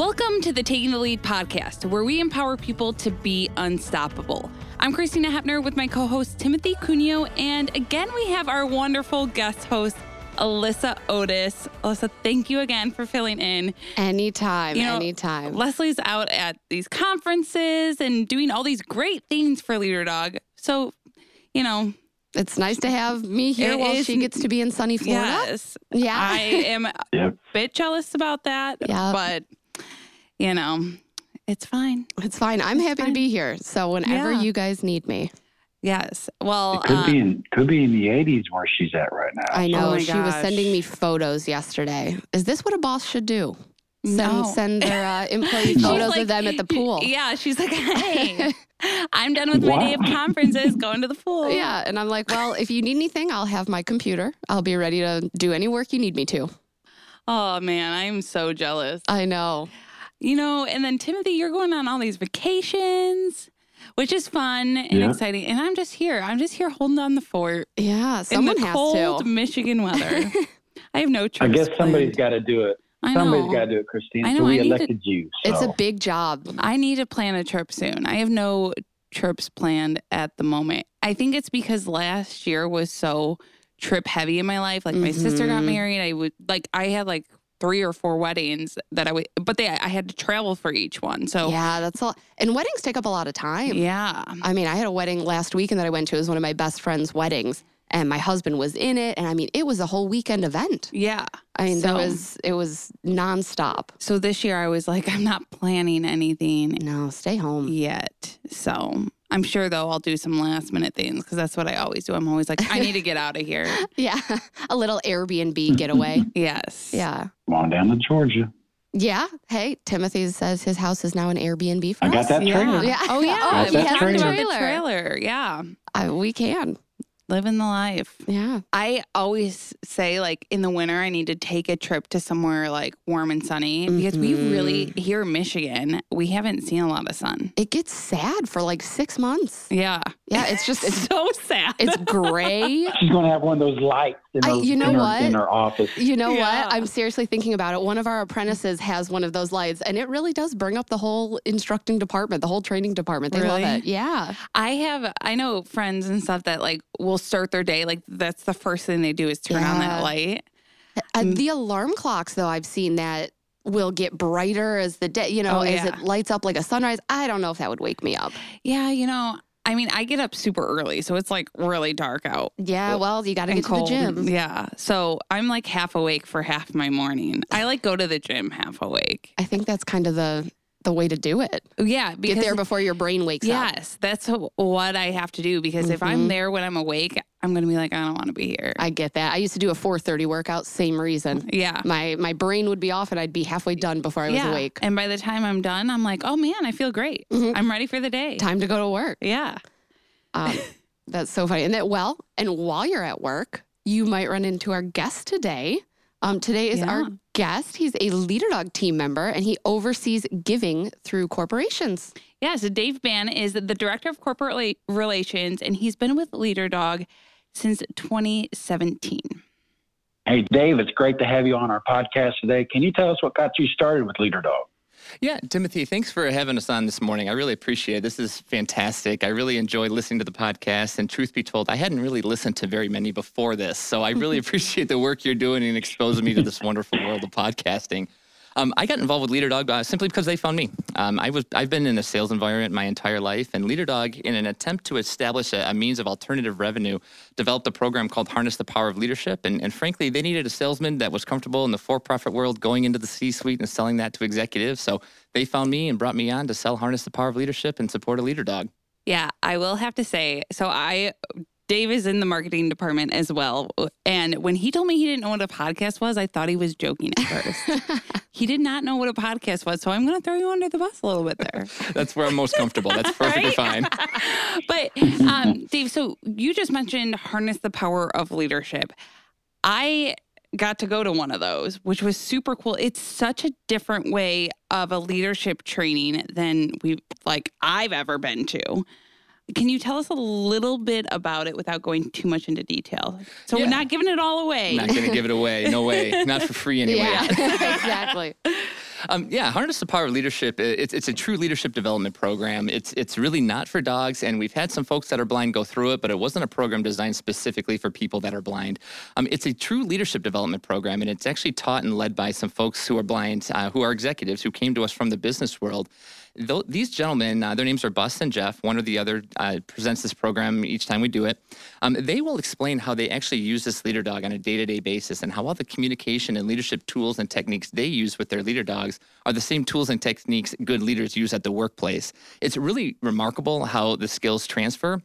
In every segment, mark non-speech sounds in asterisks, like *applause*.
Welcome to the Taking the Lead podcast, where we empower people to be unstoppable. I'm Christina Hepner with my co host Timothy Cuneo, and again, we have our wonderful guest host, Alyssa Otis. Alyssa, thank you again for filling in. Anytime, You know, anytime. Leslie's out at these conferences and doing all these great things for Leader Dog. So, you know, It's nice to have me here It while is- she gets to be in sunny Florida. yes, Yeah. I am a bit jealous about that, Yeah. but, you know, it's fine. It's fine. I'm happy to be here. So whenever Yeah. you guys need me, Yes. Well, It could uh, be in could be in the 80s where she's at right now. I know Oh my she was sending me photos yesterday. Is this what a boss should do? Send No. send their uh, *laughs* employee photos like- of them at the pool. Yeah, she's like, hey, *laughs* I'm done with my day of conferences, going to the pool. *laughs* Yeah, and I'm like, well, if you need anything, I'll have my computer. I'll be ready to do any work you need me to. Oh man, I'm so jealous. I know. You know, and then Timothy, you're going on all these vacations, which is fun and Yeah. exciting. And I'm just here. I'm just here holding on the fort Yeah, someone in the has cold to. Michigan weather. *laughs* I have no choice. I guess somebody's got to do it. I Somebody's know. got to do it, Christine. I know, So I we need to- elected you. So. It's a big job. I need to plan a trip soon. I have no trips planned at the moment. I think it's because last year was so trip heavy in my life. Like my sister got Mhm. married. I would like I had like three or four weddings that I would, but they I had to travel for each one. So Yeah, that's all. And weddings take up a lot of time. yeah, I mean, I had a wedding last weekend that I went to. It was one of my best friend's weddings, and my husband was in it. And I mean, it was a whole weekend event. yeah. I mean, there was it was nonstop. So this year I was like, I'm not planning anything No, stay home. yet. So I'm sure though I'll do some last minute things because that's what I always do. I'm always like, I need to get out of here. *laughs* Yeah, a little Airbnb *laughs* getaway. Yes. yeah, Come on down to Georgia. yeah. Hey, Timothy says his house is now an Airbnb for I got that trailer. Yeah. Oh yeah. *laughs* Oh, we that talked trailer. about the trailer. Yeah. I, we can. Living the life. Yeah. I always say like in the winter I need to take a trip to somewhere like warm and sunny because we really Mhm. here in Michigan, we haven't seen a lot of sun. It gets sad for like six months. Yeah. Yeah, it's just it's *laughs* so sad. it's gray. She's going to have one of those lights in I- you know in her, what? in her office. You know Yeah. what? I'm seriously thinking about it. One of our apprentices has one of those lights, and it really does bring up the whole instructing department, the whole training department. They love it. Yeah. I have I know friends and stuff that like will start their day like that's the first thing they do is turn on that light. Uh, Mm. the alarm clocks, though, I've seen that will get brighter as the day, you know, Oh, as it lights up like a sunrise. I don't know if that would wake me up. Yeah, you know, I mean, I get up super early, so it's like really dark out. Yeah, well, you got to get to the gym. Yeah. So I'm like half awake for half my morning. I like go to the gym half awake. I think that's kind of the the way to do it. Yeah. Because Get there before your brain wakes up. Yes, that's what I have to do because if I'm Mhm. there when I'm awake, I'm going to be like, I don't want to be here. I get that. I used to do a 4:30 workout, same reason. yeah. My my brain would be off and I'd be halfway done before I was yeah. awake. And by the time I'm done, I'm like, oh man, I feel great. Mhm. I'm ready for the day. Time to go to work. Yeah. Um, *laughs* that's so funny. And that well, and while you're at work, you might run into our guest today. Um, today is our Yeah. Guest. He's a Leader Dog team member and he oversees giving through corporations. Yeah. So Dave Bann is the director of corporate rela- relations, and he's been with Leader Dog since 2017. Hey, Dave, it's great to have you on our podcast today. Can you tell us what got you started with Leader Dog? Yeah, Timothy, thanks for having us on this morning. I really appreciate it. This is fantastic. I really enjoy listening to the podcast. And truth be told, I hadn't really listened to very many before this. So I really *laughs* appreciate the work you're doing in exposing me to this wonderful world of podcasting. Um, I got involved with LeaderDog uh, simply because they found me. Um, I was I've been in a sales environment my entire life, and LeaderDog, in an attempt to establish a, a means of alternative revenue, developed a program called Harness the Power of Leadership. And, and frankly, they needed a salesman that was comfortable in the for-profit world, going into the C-suite and selling that to executives. So they found me and brought me on to sell Harness the Power of Leadership and support a LeaderDog. Yeah, I will have to say. So I, Dave is in the marketing department as well. And when he told me he didn't know what a podcast was, I thought he was joking at first. *laughs* he did not know what a podcast was. So I'm going to throw you under the bus a little bit there. *laughs* That's where I'm most comfortable. That's perfectly Right? fine. *laughs* but um, Dave, so you just mentioned harness the power of leadership. I got to go to one of those, which was super cool. It's such a different way of a leadership training than we like I've ever been to. Can you tell us a little bit about it without going too much into detail? So Yeah. we're not giving it all away. Not going to give it away. No way. *laughs* Not for free anyway. Yeah, *laughs* exactly. Um, yeah, Harness the Power of Leadership. It's, it's a true leadership development program. It's it's really not for dogs, and we've had some folks that are blind go through it, but it wasn't a program designed specifically for people that are blind. Um, it's a true leadership development program, and it's actually taught and led by some folks who are blind, uh, who are executives who came to us from the business world th- these gentlemen, uh, their names are Bust and Jeff. One or the other uh, presents this program each time we do it. Um, they will explain how they actually use this leader dog on a day to day basis and how all the communication and leadership tools and techniques they use with their leader dogs are the same tools and techniques good leaders use at the workplace. It's really remarkable how the skills transfer.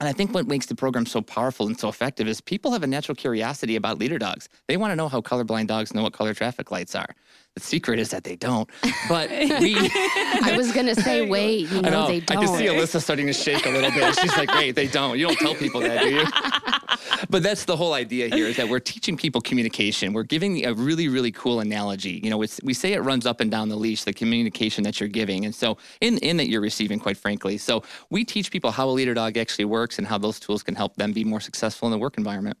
And I think what makes the program so powerful and so effective is people have a natural curiosity about leader dogs. They want to know how colorblind dogs know what color traffic lights are. The secret is that they don't. But *laughs* we. I was gonna say, wait, you know, know. they don't. I can see Alyssa starting to shake a little bit. She's like, wait, they don't. You don't tell people that, do you? *laughs* *laughs* but that's the whole idea here is that we're teaching people communication. We're giving a really, really cool analogy. You know, we say it runs up and down the leash, the communication that you're giving. And so, in, in that you're receiving, quite frankly. So, we teach people how a leader dog actually works and how those tools can help them be more successful in the work environment.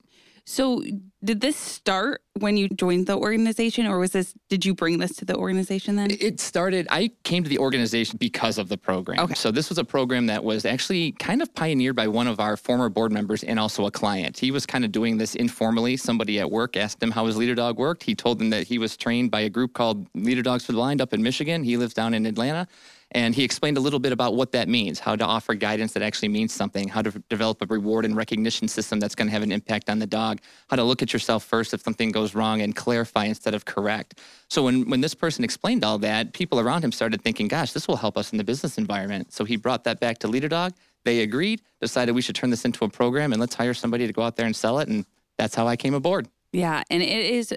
So, did this start when you joined the organization, or was this? Did you bring this to the organization then? It started. I came to the organization because of the program. Okay. So this was a program that was actually kind of pioneered by one of our former board members and also a client. He was kind of doing this informally. Somebody at work asked him how his leader dog worked. He told them that he was trained by a group called Leader Dogs for the Blind up in Michigan. He lives down in Atlanta and he explained a little bit about what that means, how to offer guidance that actually means something, how to develop a reward and recognition system that's going to have an impact on the dog, how to look at yourself first if something goes wrong and clarify instead of correct. So when, when this person explained all that, people around him started thinking, gosh, this will help us in the business environment. So he brought that back to Leader Dog. They agreed, decided we should turn this into a program and let's hire somebody to go out there and sell it. And that's how I came aboard. Yeah. And it is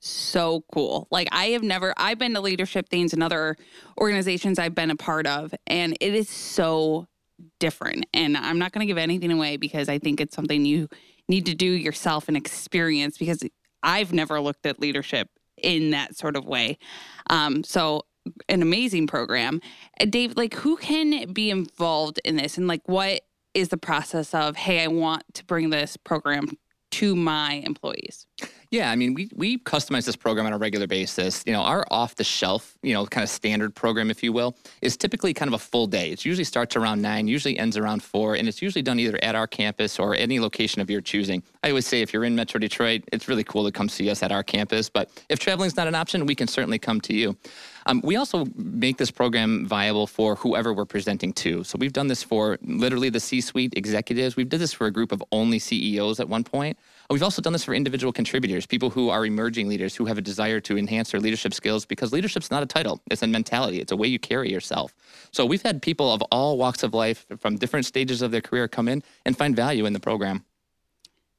so cool. Like I have never I've been to leadership things and other organizations I've been a part of and it is so different. And I'm not going to give anything away because I think it's something you need to do yourself and experience because I've never looked at leadership in that sort of way. Um, so an amazing program. Uh, Dave, like who can be involved in this and like what is the process of, hey, I want to bring this program to my employees? Yeah, I mean, we we customize this program on a regular basis. You know, our off the shelf, you know, kind of standard program, if you will, is typically kind of a full day. It usually starts around nine, usually ends around four, and it's usually done either at our campus or any location of your choosing. I always say if you're in Metro Detroit, it's really cool to come see us at our campus. But if traveling's not an option, we can certainly come to you. Um, we also make this program viable for whoever we're presenting to. So we've done this for literally the C-suite executives. We've did this for a group of only CEOs at one point. We've also done this for individual contributors, people who are emerging leaders who have a desire to enhance their leadership skills because leadership's not a title, it's a mentality, it's a way you carry yourself. So we've had people of all walks of life from different stages of their career come in and find value in the program.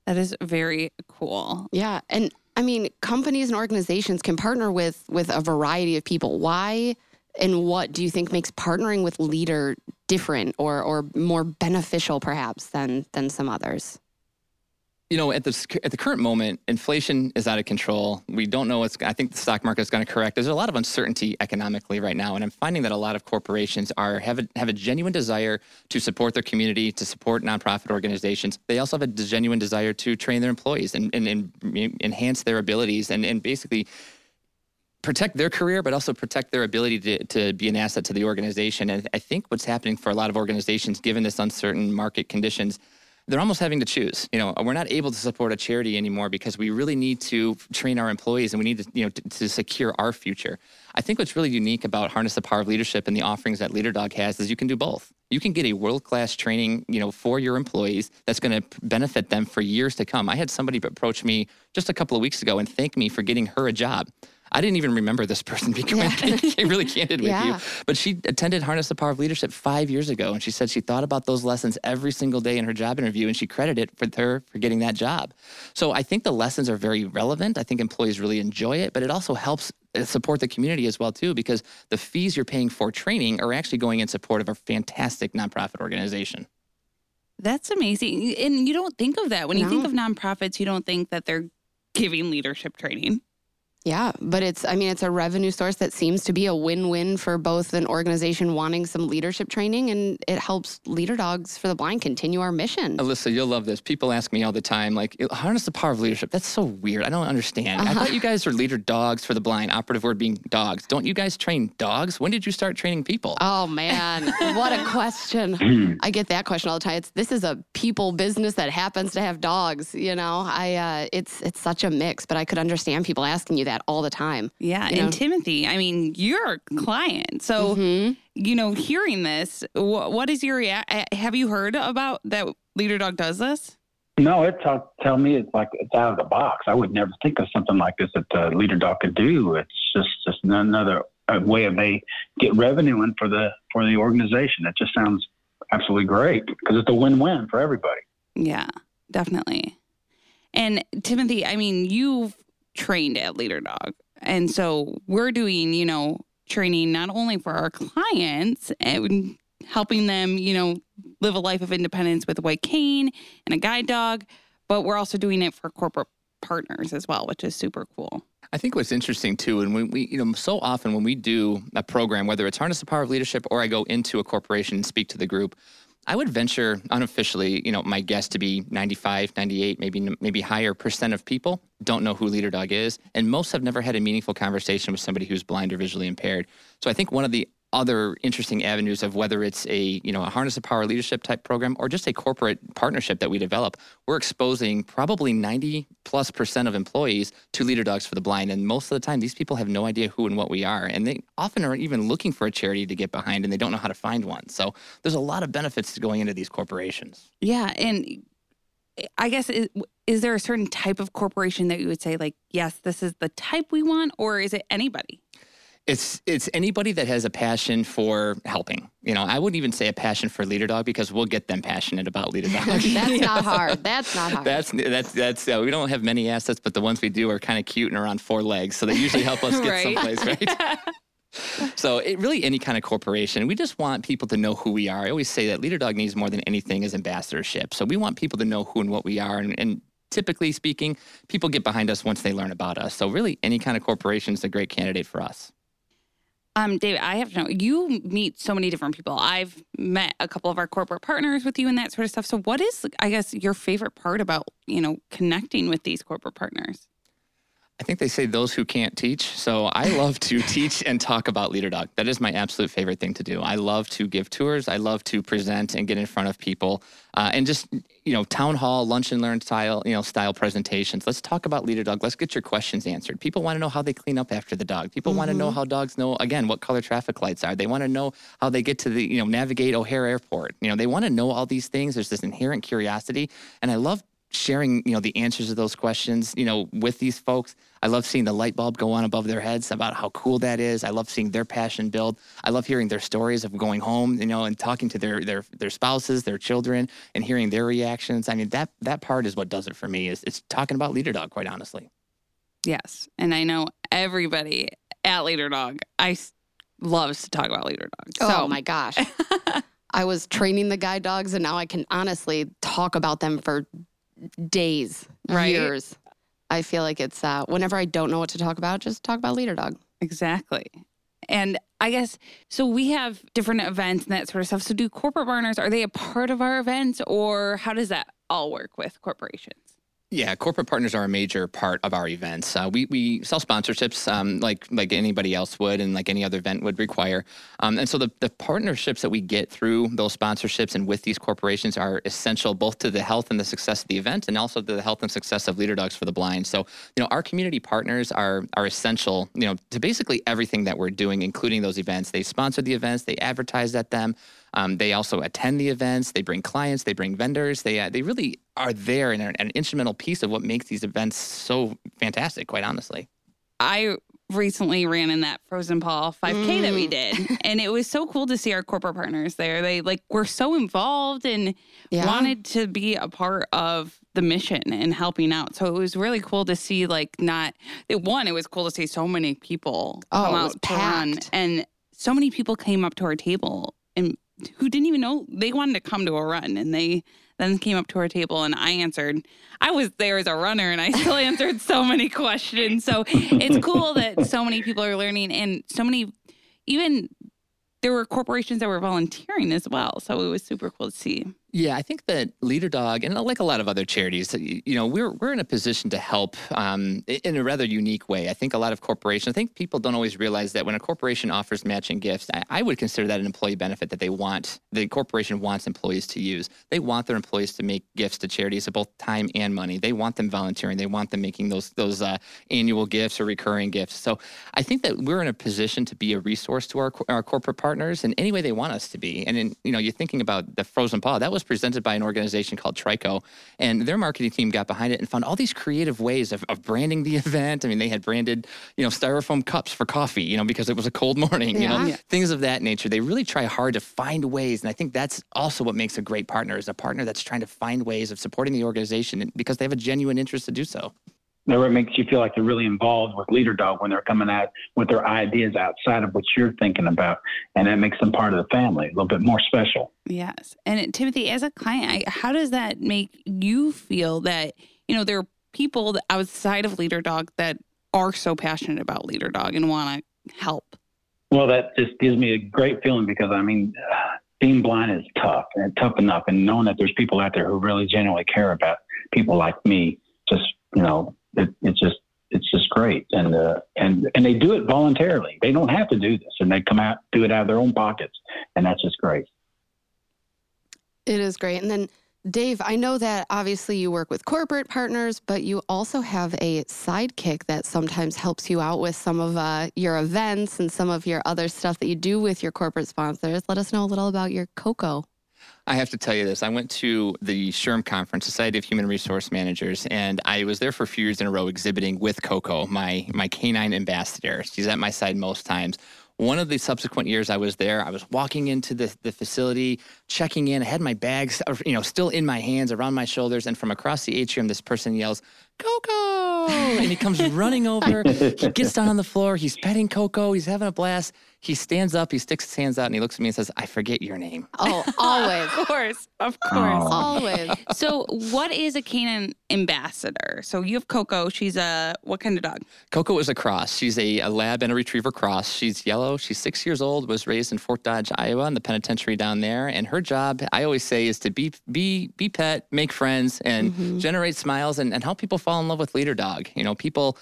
That is very cool. Yeah, and I mean, companies and organizations can partner with with a variety of people. Why and what do you think makes partnering with leader different or or more beneficial perhaps than than some others? You know, at the at the current moment, inflation is out of control. We don't know what's. I think the stock market is going to correct. There's a lot of uncertainty economically right now, and I'm finding that a lot of corporations are have a, have a genuine desire to support their community, to support nonprofit organizations. They also have a genuine desire to train their employees and, and, and enhance their abilities and, and basically protect their career, but also protect their ability to, to be an asset to the organization. And I think what's happening for a lot of organizations, given this uncertain market conditions they're almost having to choose. You know, we're not able to support a charity anymore because we really need to train our employees and we need to, you know, to, to secure our future. I think what's really unique about Harness the Power of Leadership and the offerings that LeaderDog has is you can do both. You can get a world-class training, you know, for your employees that's going to benefit them for years to come. I had somebody approach me just a couple of weeks ago and thank me for getting her a job. I didn't even remember this person *laughs* being yeah. really candid with yeah. you. But she attended Harness the Power of Leadership five years ago. And she said she thought about those lessons every single day in her job interview and she credited it for her for getting that job. So I think the lessons are very relevant. I think employees really enjoy it, but it also helps uh, support the community as well too because the fees you're paying for training are actually going in support of a fantastic nonprofit organization. That's amazing. And you don't think of that. When no. you think of nonprofits, you don't think that they're giving leadership training. Yeah, but it's I mean it's a revenue source that seems to be a win-win for both an organization wanting some leadership training and it helps leader dogs for the blind continue our mission. Alyssa, you'll love this. People ask me all the time, like, harness the power of leadership. That's so weird. I don't understand. I thought you guys are leader dogs for the blind, operative word being dogs. Don't you guys train dogs? When did you start training people? Oh man, what a *laughs* question. *clears throat* I get that question all the time. It's this is a people business that happens to have dogs, you know. I uh it's it's such a mix, but I could understand people asking you that all the time. Yeah. You and know? Timothy, I mean, you're a client. So, Mhm. you know, hearing this, wh- what is your rea- uh, Have you heard about that Leader Dog does this? No, it tell, tell me it's like it's out of the box. I would never think of something like this that the leader dog could do. It's just just another uh, way of they get revenue in for the for the organization. It just sounds absolutely great because it's a win-win for everybody. Yeah, definitely. And Timothy, I mean, you've trained at Leader Dog. And so we're doing, you know, training not only for our clients and helping them, you know, live a life of independence with a white cane and a guide dog, but we're also doing it for corporate partners as well, which is super cool. I think what's interesting too, and when we, you know, so often when we do a program, whether it's Harness the Power of Leadership or I go into a corporation and speak to the group, I would venture unofficially, you know, my guess to be 95, 98, maybe maybe higher percent of people don't know who Leader Dog is, and most have never had a meaningful conversation with somebody who's blind or visually impaired. So I think one of the other interesting avenues of whether it's a you know a harness of power leadership type program or just a corporate partnership that we develop we're exposing probably 90 plus percent of employees to leader dogs for the blind. And most of the time these people have no idea who and what we are. And they often are even looking for a charity to get behind and they don't know how to find one. So there's a lot of benefits to going into these corporations. Yeah, and I guess is, is there a certain type of corporation that you would say like, yes, this is the type we want, or is it anybody? It's it's anybody that has a passion for helping. You know, I wouldn't even say a passion for leader dog because we'll get them passionate about leader *laughs* dog. That's not hard. That's not hard. That's that's that's uh, we don't have many assets, but the ones we do are kind of cute and are on four legs, so they usually help us get *laughs* Right. someplace, right? *laughs* so it really any kind of corporation, we just want people to know who we are. I always say that Leader Dog needs more than anything is ambassadorship. So we want people to know who and what we are, and, and typically speaking, people get behind us once they learn about us. So really, any kind of corporation is a great candidate for us. Um, David, I have to know you meet so many different people. I've met a couple of our corporate partners with you and that sort of stuff. So, what is, I guess, your favorite part about you know connecting with these corporate partners? I think they say those who can't teach. So I *laughs* love to teach and talk about Leader Dog. That is my absolute favorite thing to do. I love to give tours. I love to present and get in front of people, uh, and just you know, town hall, lunch and learn style, you know, style presentations. Let's talk about Leader Dog. Let's get your questions answered. People want to know how they clean up after the dog. People want to know how dogs know again what color traffic lights are. They want to know how they get to the you know navigate O'Hare Airport. You know, they want to know all these things. There's this inherent curiosity, and I love sharing you know the answers to those questions you know with these folks i love seeing the light bulb go on above their heads about how cool that is i love seeing their passion build i love hearing their stories of going home you know and talking to their their their spouses their children and hearing their reactions i mean that that part is what does it for me is it's talking about leader dog quite honestly Yes, and I know everybody at Leader Dog. i loves to talk about Leader Dog. Oh my gosh. *laughs* I was training the guide dogs and now I can honestly talk about them for days, Right. years. I feel like it's uh, whenever I don't know what to talk about, just talk about leader dog. Exactly. And I guess so we have different events and that sort of stuff. So do corporate partners are they a part of our events or how does that all work with corporations? Yeah, corporate partners are a major part of our events. Uh, we, we sell sponsorships um, like like anybody else would, and like any other event would require. Um, and so the, the partnerships that we get through those sponsorships and with these corporations are essential both to the health and the success of the event, and also to the health and success of Leader Dogs for the Blind. So you know, our community partners are are essential. You know, to basically everything that we're doing, including those events. They sponsor the events, they advertise at them. Um, they also attend the events. They bring clients. They bring vendors. They uh, they really are there and are an instrumental piece of what makes these events so fantastic. Quite honestly. I recently ran in that Frozen Paw 5K that we Mm. did. And it was so cool to see our corporate partners there. They like were so involved and Yeah. wanted to be a part of the mission and helping out. So it was really cool to see like not it, one, it was cool to see so many people Oh, come out to run. packed. And so many people came up to our table and who didn't even know they wanted to come to a run and they then came up to our table and I answered. I was there as a runner and I still answered so many questions. So it's cool that so many people are learning and so many, even there were corporations that were volunteering as well. So it was super cool to see. Yeah, I think that Leader Dog, and like a lot of other charities, you know, we're we're in a position to help um, in a rather unique way. I think a lot of corporations, I think people don't always realize that when a corporation offers matching gifts, I, I, would consider that an employee benefit that they want, the corporation wants employees to use. They want their employees to make gifts to charities of both time and money. They want them volunteering. They want them making those those uh, annual gifts or recurring gifts. So I think that we're in a position to be a resource to our our corporate partners in any way they want us to be. And in, you know, you're thinking about the frozen paw that was was presented by an organization called Trico, and their marketing team got behind it and found all these creative ways of, of branding the *laughs* event. I mean, they had branded, you know, styrofoam cups for coffee, you know, because it was a cold *laughs* morning, yeah. you know, yeah. things of that nature. They really try hard to find ways, and I think that's also what makes a great partner is a partner that's trying to find ways of supporting the organization because they have a genuine interest to do so it makes you feel like they're really involved with Leader Dog when they're coming out with their ideas outside of what you're thinking about, and that makes them part of the family, a little bit more special. Yes, and uh, Timothy, as a client, I, how does that make you feel that you know there are people outside of Leader Dog that are so passionate about Leader Dog and want to help? Well, that just gives me a great feeling because I mean, being blind is tough and tough enough, and knowing that there's people out there who really genuinely care about people like me, just you know, it, it's just it's just great. And uh, and and they do it voluntarily. They don't have to do this and they come out do it out of their own pockets and that's just great. It is great. And then dave i know that obviously you work with corporate partners but you also have a sidekick that sometimes helps you out with some of uh, your events and some of your other stuff that you do with your corporate sponsors. Let us know a little about your coco I have to tell you this. I went to the SHRM conference, Society of Human Resource Managers, and I was there for a few years in a row exhibiting with Coco, my my canine ambassador. She's at my side most times. One of the subsequent years I was there, I was walking into the, the facility, checking in. I had my bags, uh, you know, still in my hands, around my shoulders, and from across the atrium, this person yells, "Coco!" and he comes running over. He gets down on the floor. He's petting Coco. He's having a blast. He stands up, he sticks his hands out, and he looks at me and says, I forget your name. Oh, *laughs* always. of course. Of course. Oh. Always. So, what is a canine ambassador? So, you have Coco. She's a, what kind of dog? Coco is a cross. She's a, a lab and a retriever cross. She's yellow. She's six years old, was raised in Fort Dodge, Iowa, in the penitentiary down there. And her job, I always say, is to be, be, be pet, make friends, and mm-hmm. generate smiles and, and help people fall in love with Leader Dog. You know, people,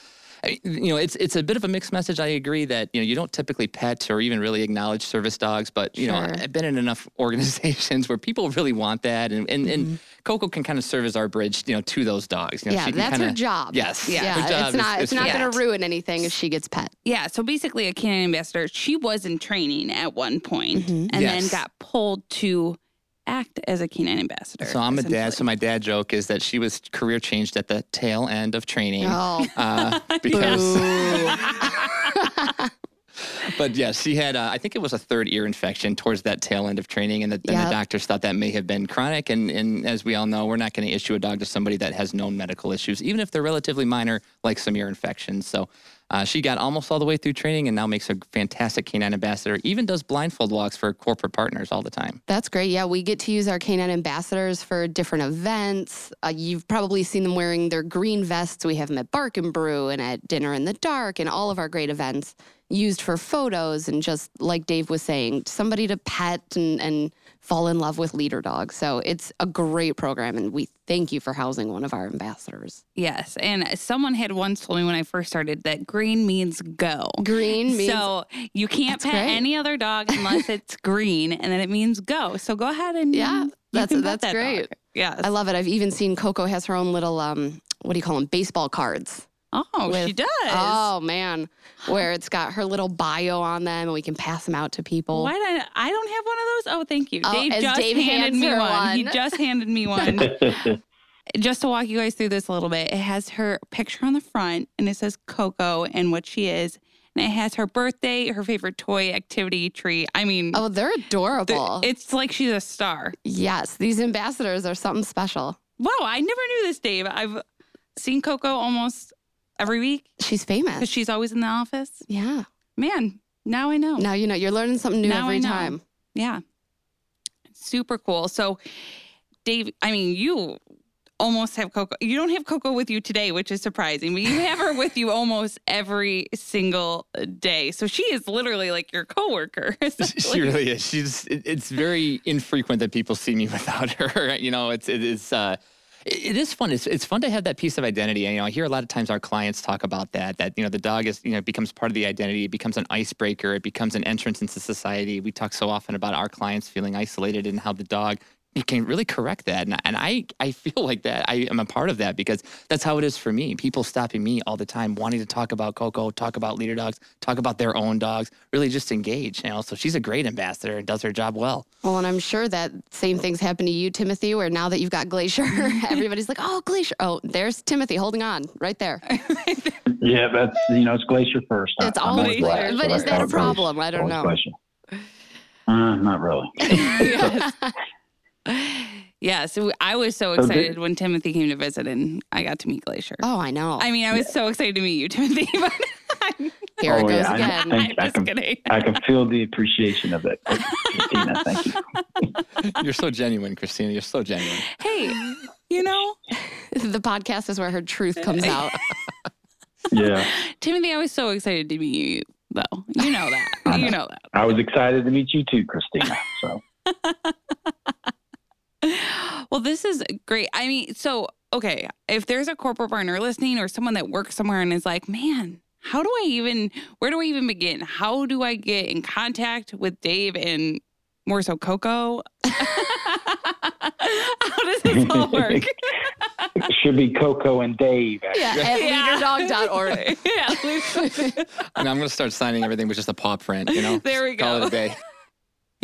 you know, it's it's a bit of a mixed message. I agree that you know you don't typically pet or even really acknowledge service dogs, but you sure. know I've been in enough *laughs* organizations where people really want that, and and, mm-hmm. and Coco can kind of serve as our bridge, you know, to those dogs. You know, yeah, that's kinda, her job. Yes, yeah, yeah. it's not is, it's not going to ruin anything if she gets pet. Yeah, so basically, a canine ambassador, she was in training at one point mm-hmm. and yes. then got pulled to act as a canine ambassador. So I'm a dad. So my dad joke is that she was career changed at the tail end of training. Oh. Uh, *laughs* because. *laughs* but yeah, she had, uh, I think it was a third ear infection towards that tail end of training. And the, yep. and the doctors thought that may have been chronic. And, and as we all know, we're not going to issue a dog to somebody that has known medical issues, even if they're relatively minor, like some ear infections. So uh, she got almost all the way through training and now makes a fantastic canine ambassador. Even does blindfold walks for corporate partners all the time. That's great. Yeah, we get to use our canine ambassadors for different events. Uh, you've probably seen them wearing their green vests. We have them at Bark and Brew and at Dinner in the Dark and all of our great events used for photos and just like Dave was saying, somebody to pet and, and fall in love with Leader dogs. So it's a great program, and we thank you for housing one of our ambassadors. Yes, and someone had once told me when I first started that green means go. Green means so you can't pet great. any other dog unless *laughs* it's green, and then it means go. So go ahead and yeah, that's that's that great. Yeah, I love it. I've even seen Coco has her own little um, what do you call them? Baseball cards. Oh, with, she does. Oh man, where it's got her little bio on them, and we can pass them out to people. Why did I, I don't have one of those? Oh, thank you. Oh, Dave just Dave handed me one. one. He just handed me one. *laughs* just to walk you guys through this a little bit, it has her picture on the front, and it says Coco and what she is. And it has her birthday, her favorite toy, activity, tree. I mean, oh, they're adorable. it's like she's a star. Yes, these ambassadors are something special. Wow, I never knew this, Dave. I've seen Coco almost every week? She's famous. Because she's always in the office? Yeah. Man, now I know. Now you know. You're learning something new now every time. Yeah. super cool. So, Dave, I mean, you almost have Coco. You don't have Coco with you today, which is surprising, but you have her with you almost every single day. So she is literally like your coworker. *laughs* *laughs* She really is. She's. it- It's very infrequent that people see me *laughs* without her. You know, it's it is. Uh, it is fun. It's, it's fun to have that piece of identity. And, you know, I hear a lot of times our clients talk about that. That you know, the dog is you know becomes part of the identity. It becomes an icebreaker. It becomes an entrance into society. We talk so often about our clients feeling isolated and how the dog you can really correct that. And, and I, I feel like that. I am a part of that because that's how it is for me. People stopping me all the time, wanting to talk about Coco, talk about leader dogs, talk about their own dogs, really just engage. You know, so she's a great ambassador and does her job well. Well, and I'm sure that same things happen to you, Timothy, where now that you've got Glacier, *laughs* everybody's like, oh, Glacier. Oh, there's Timothy holding on right there. *laughs* Yeah, that's you know it's Glacier first. It's I'm always Glacier. Glacier, But so is I that a always- problem? I don't always know. Uh, not really. *laughs* yes. Yeah. So I was so So did- excited when Timothy came to visit and I got to meet Glacier. Oh, I know. I mean, I was so excited to meet you, *laughs* Timothy. But I'm, Here it Oh, goes yeah, again. I- I'm just can- kidding. *laughs* I can feel the appreciation of it, Christina. Thank you. *laughs* You're so genuine, Christina. You're so genuine. Hey, you know, the podcast is where her truth comes out. Yeah, Timothy, I was so excited to meet you, though. You know that. You know that. I was excited to meet you too, Christina. So *laughs* Well, this is great. I mean, so, okay, if there's a corporate partner listening or someone that works somewhere and is like, man, how do I even, where do I even begin? How do I get in contact with Dave and more so Coco? *laughs* how does this all work? it *laughs* should be Coco and Dave. actually. yeah, at leaderdog.org. yeah. And I'm going to start signing everything with just a paw print, you know? There we Call it go. a day.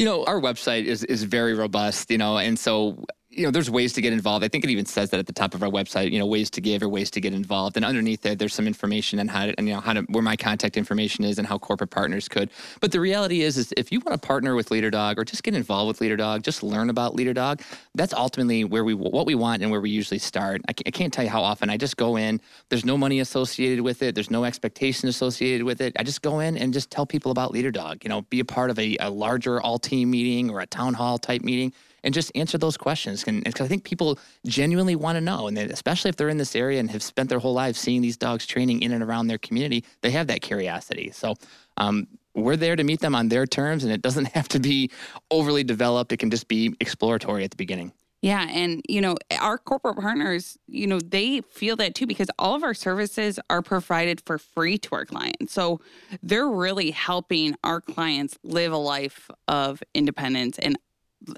You know, our website is is very robust, you know, and so you know, there's ways to get involved. I think it even says that at the top of our website, you know, ways to give or ways to get involved. And underneath there, there's some information on how to, and, you know, how to, where my contact information is and how corporate partners could. But the reality is, is if you want to partner with LeaderDog or just get involved with LeaderDog, just learn about LeaderDog, that's ultimately where we, what we want and where we usually start. I can't, I can't tell you how often I just go in, there's no money associated with it. There's no expectation associated with it. I just go in and just tell people about LeaderDog, you know, be a part of a, a larger all team meeting or a town hall type meeting and just answer those questions. Because I think people genuinely want to know, and especially if they're in this area and have spent their whole lives seeing these dogs training in and around their community, they have that curiosity. So um, we're there to meet them on their terms, and it doesn't *laughs* have to be overly developed. It can just be exploratory at the beginning. Yeah. And, you know, our corporate partners, you know, they feel that too because all of our services are provided for free to our clients. So they're really helping our clients live a life of independence and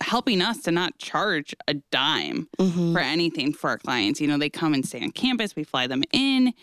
helping us to not charge a dime Mhm. for anything for our clients. You know, they come and stay on campus, we fly them in,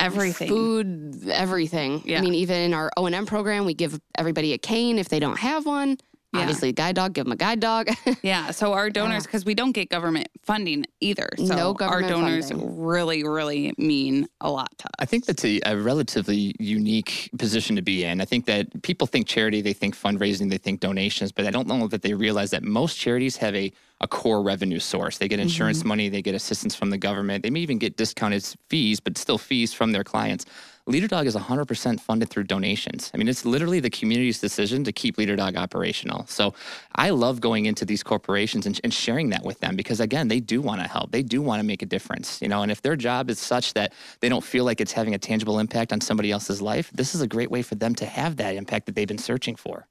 everything. Food, everything. Yeah. I mean, even in our O and M program, we give everybody a cane if they don't have one. Yeah. Obviously, guide dog, give them a guide dog. *laughs* Yeah. So our donors, because we don't get government funding either. So No our donors funding. really, really mean a lot to us. I think that's a, a relatively unique position to be in. I think that people think charity, they think fundraising, they think donations, but I don't know that they realize that most charities have a, a core revenue source. They get mm-hmm. insurance money, they get assistance from the government, they may even get discounted fees, but still fees from their clients. LeaderDog is 100% funded through donations. I mean, it's literally the community's decision to keep LeaderDog operational. So I love going into these corporations and, and sharing that with them because, again, they do want to help. They do want to make a difference, you know, and if their job is such that they don't feel like it's having a tangible impact on somebody else's life, this is a great way for them to have that impact that they've been searching for.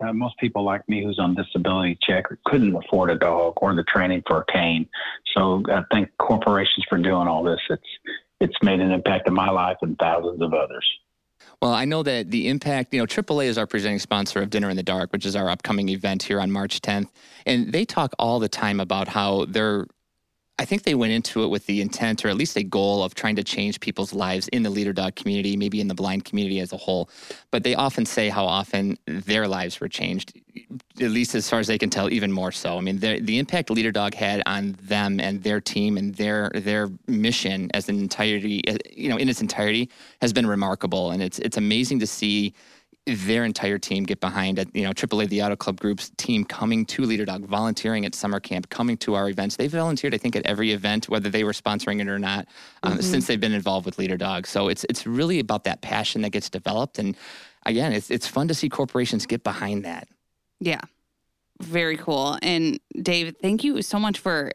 Uh, most people like me who's on disability check couldn't afford a dog or the training for a cane. So I thank corporations for doing all this. It's it's made an impact in my life and thousands of others. Well, I know that the impact, you know, AAA is our presenting sponsor of Dinner in the Dark, which is our upcoming event here on March 10th. And they talk all the time about how they're, I think they went into it with the intent or at least a goal of trying to change people's lives in the leader dog community, maybe in the blind community as a whole. But they often say how often their lives were changed, at least as far as they can tell, even more so. I mean, the, the impact Leader Dog had on them and their team and their their mission as an entirety, you know, in its entirety, has been remarkable, and it's it's amazing to see their entire team get behind it. You know, AAA, the Auto Club Group's team coming to Leader Dog, volunteering at summer camp, coming to our events. They've volunteered, I think, at every event, whether they were sponsoring it or not, um, since they've been involved with Leader Dog. So it's it's really about that passion that gets developed, and again, it's it's fun to see corporations get behind that. Yeah. very cool. And Dave, thank you so much for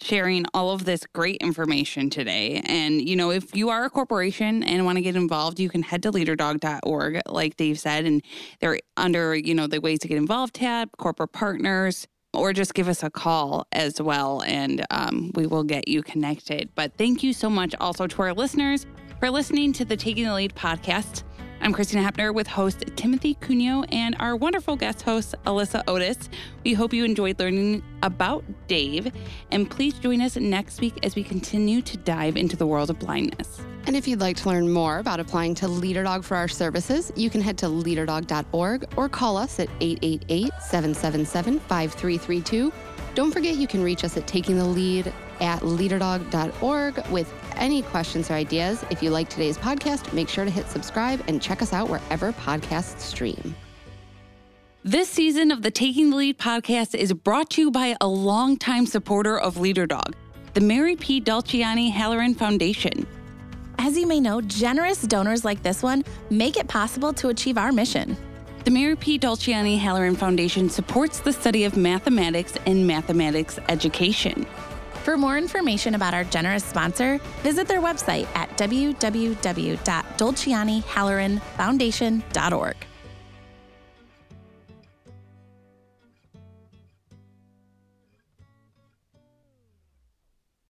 sharing all of this great information today. And, you know, if you are a corporation and want to get involved, you can head to leaderdog.org, like Dave said, and they're under, you know, the ways to get involved tab, corporate partners, or just give us a call as well, and um, we will get you connected. But thank you so much also to our listeners for listening to the Taking the Lead podcast. I'm Christina Hepner with host Timothy Cuneo and our wonderful guest host, Alyssa Otis. We hope you enjoyed learning about Dave, and please join us next week as we continue to dive into the world of blindness. And if you'd like to learn more about applying to LeaderDog for our services, you can head to leaderdog.org or call us at 888 777 5332. Don't forget you can reach us at Taking the Lead at leaderdog.org with any questions or ideas. If you like today's podcast, make sure to hit subscribe and check us out wherever podcasts stream. This season of the Taking the Lead podcast is brought to you by a longtime supporter of LeaderDog, the Mary P. Dolciani Halloran Foundation. As you may know, generous donors like this one make it possible to achieve our mission. The Mary P. Dolciani Halloran Foundation supports the study of mathematics and mathematics education. For more information about our generous sponsor, visit their website at www.dolcianihalloranfoundation.org.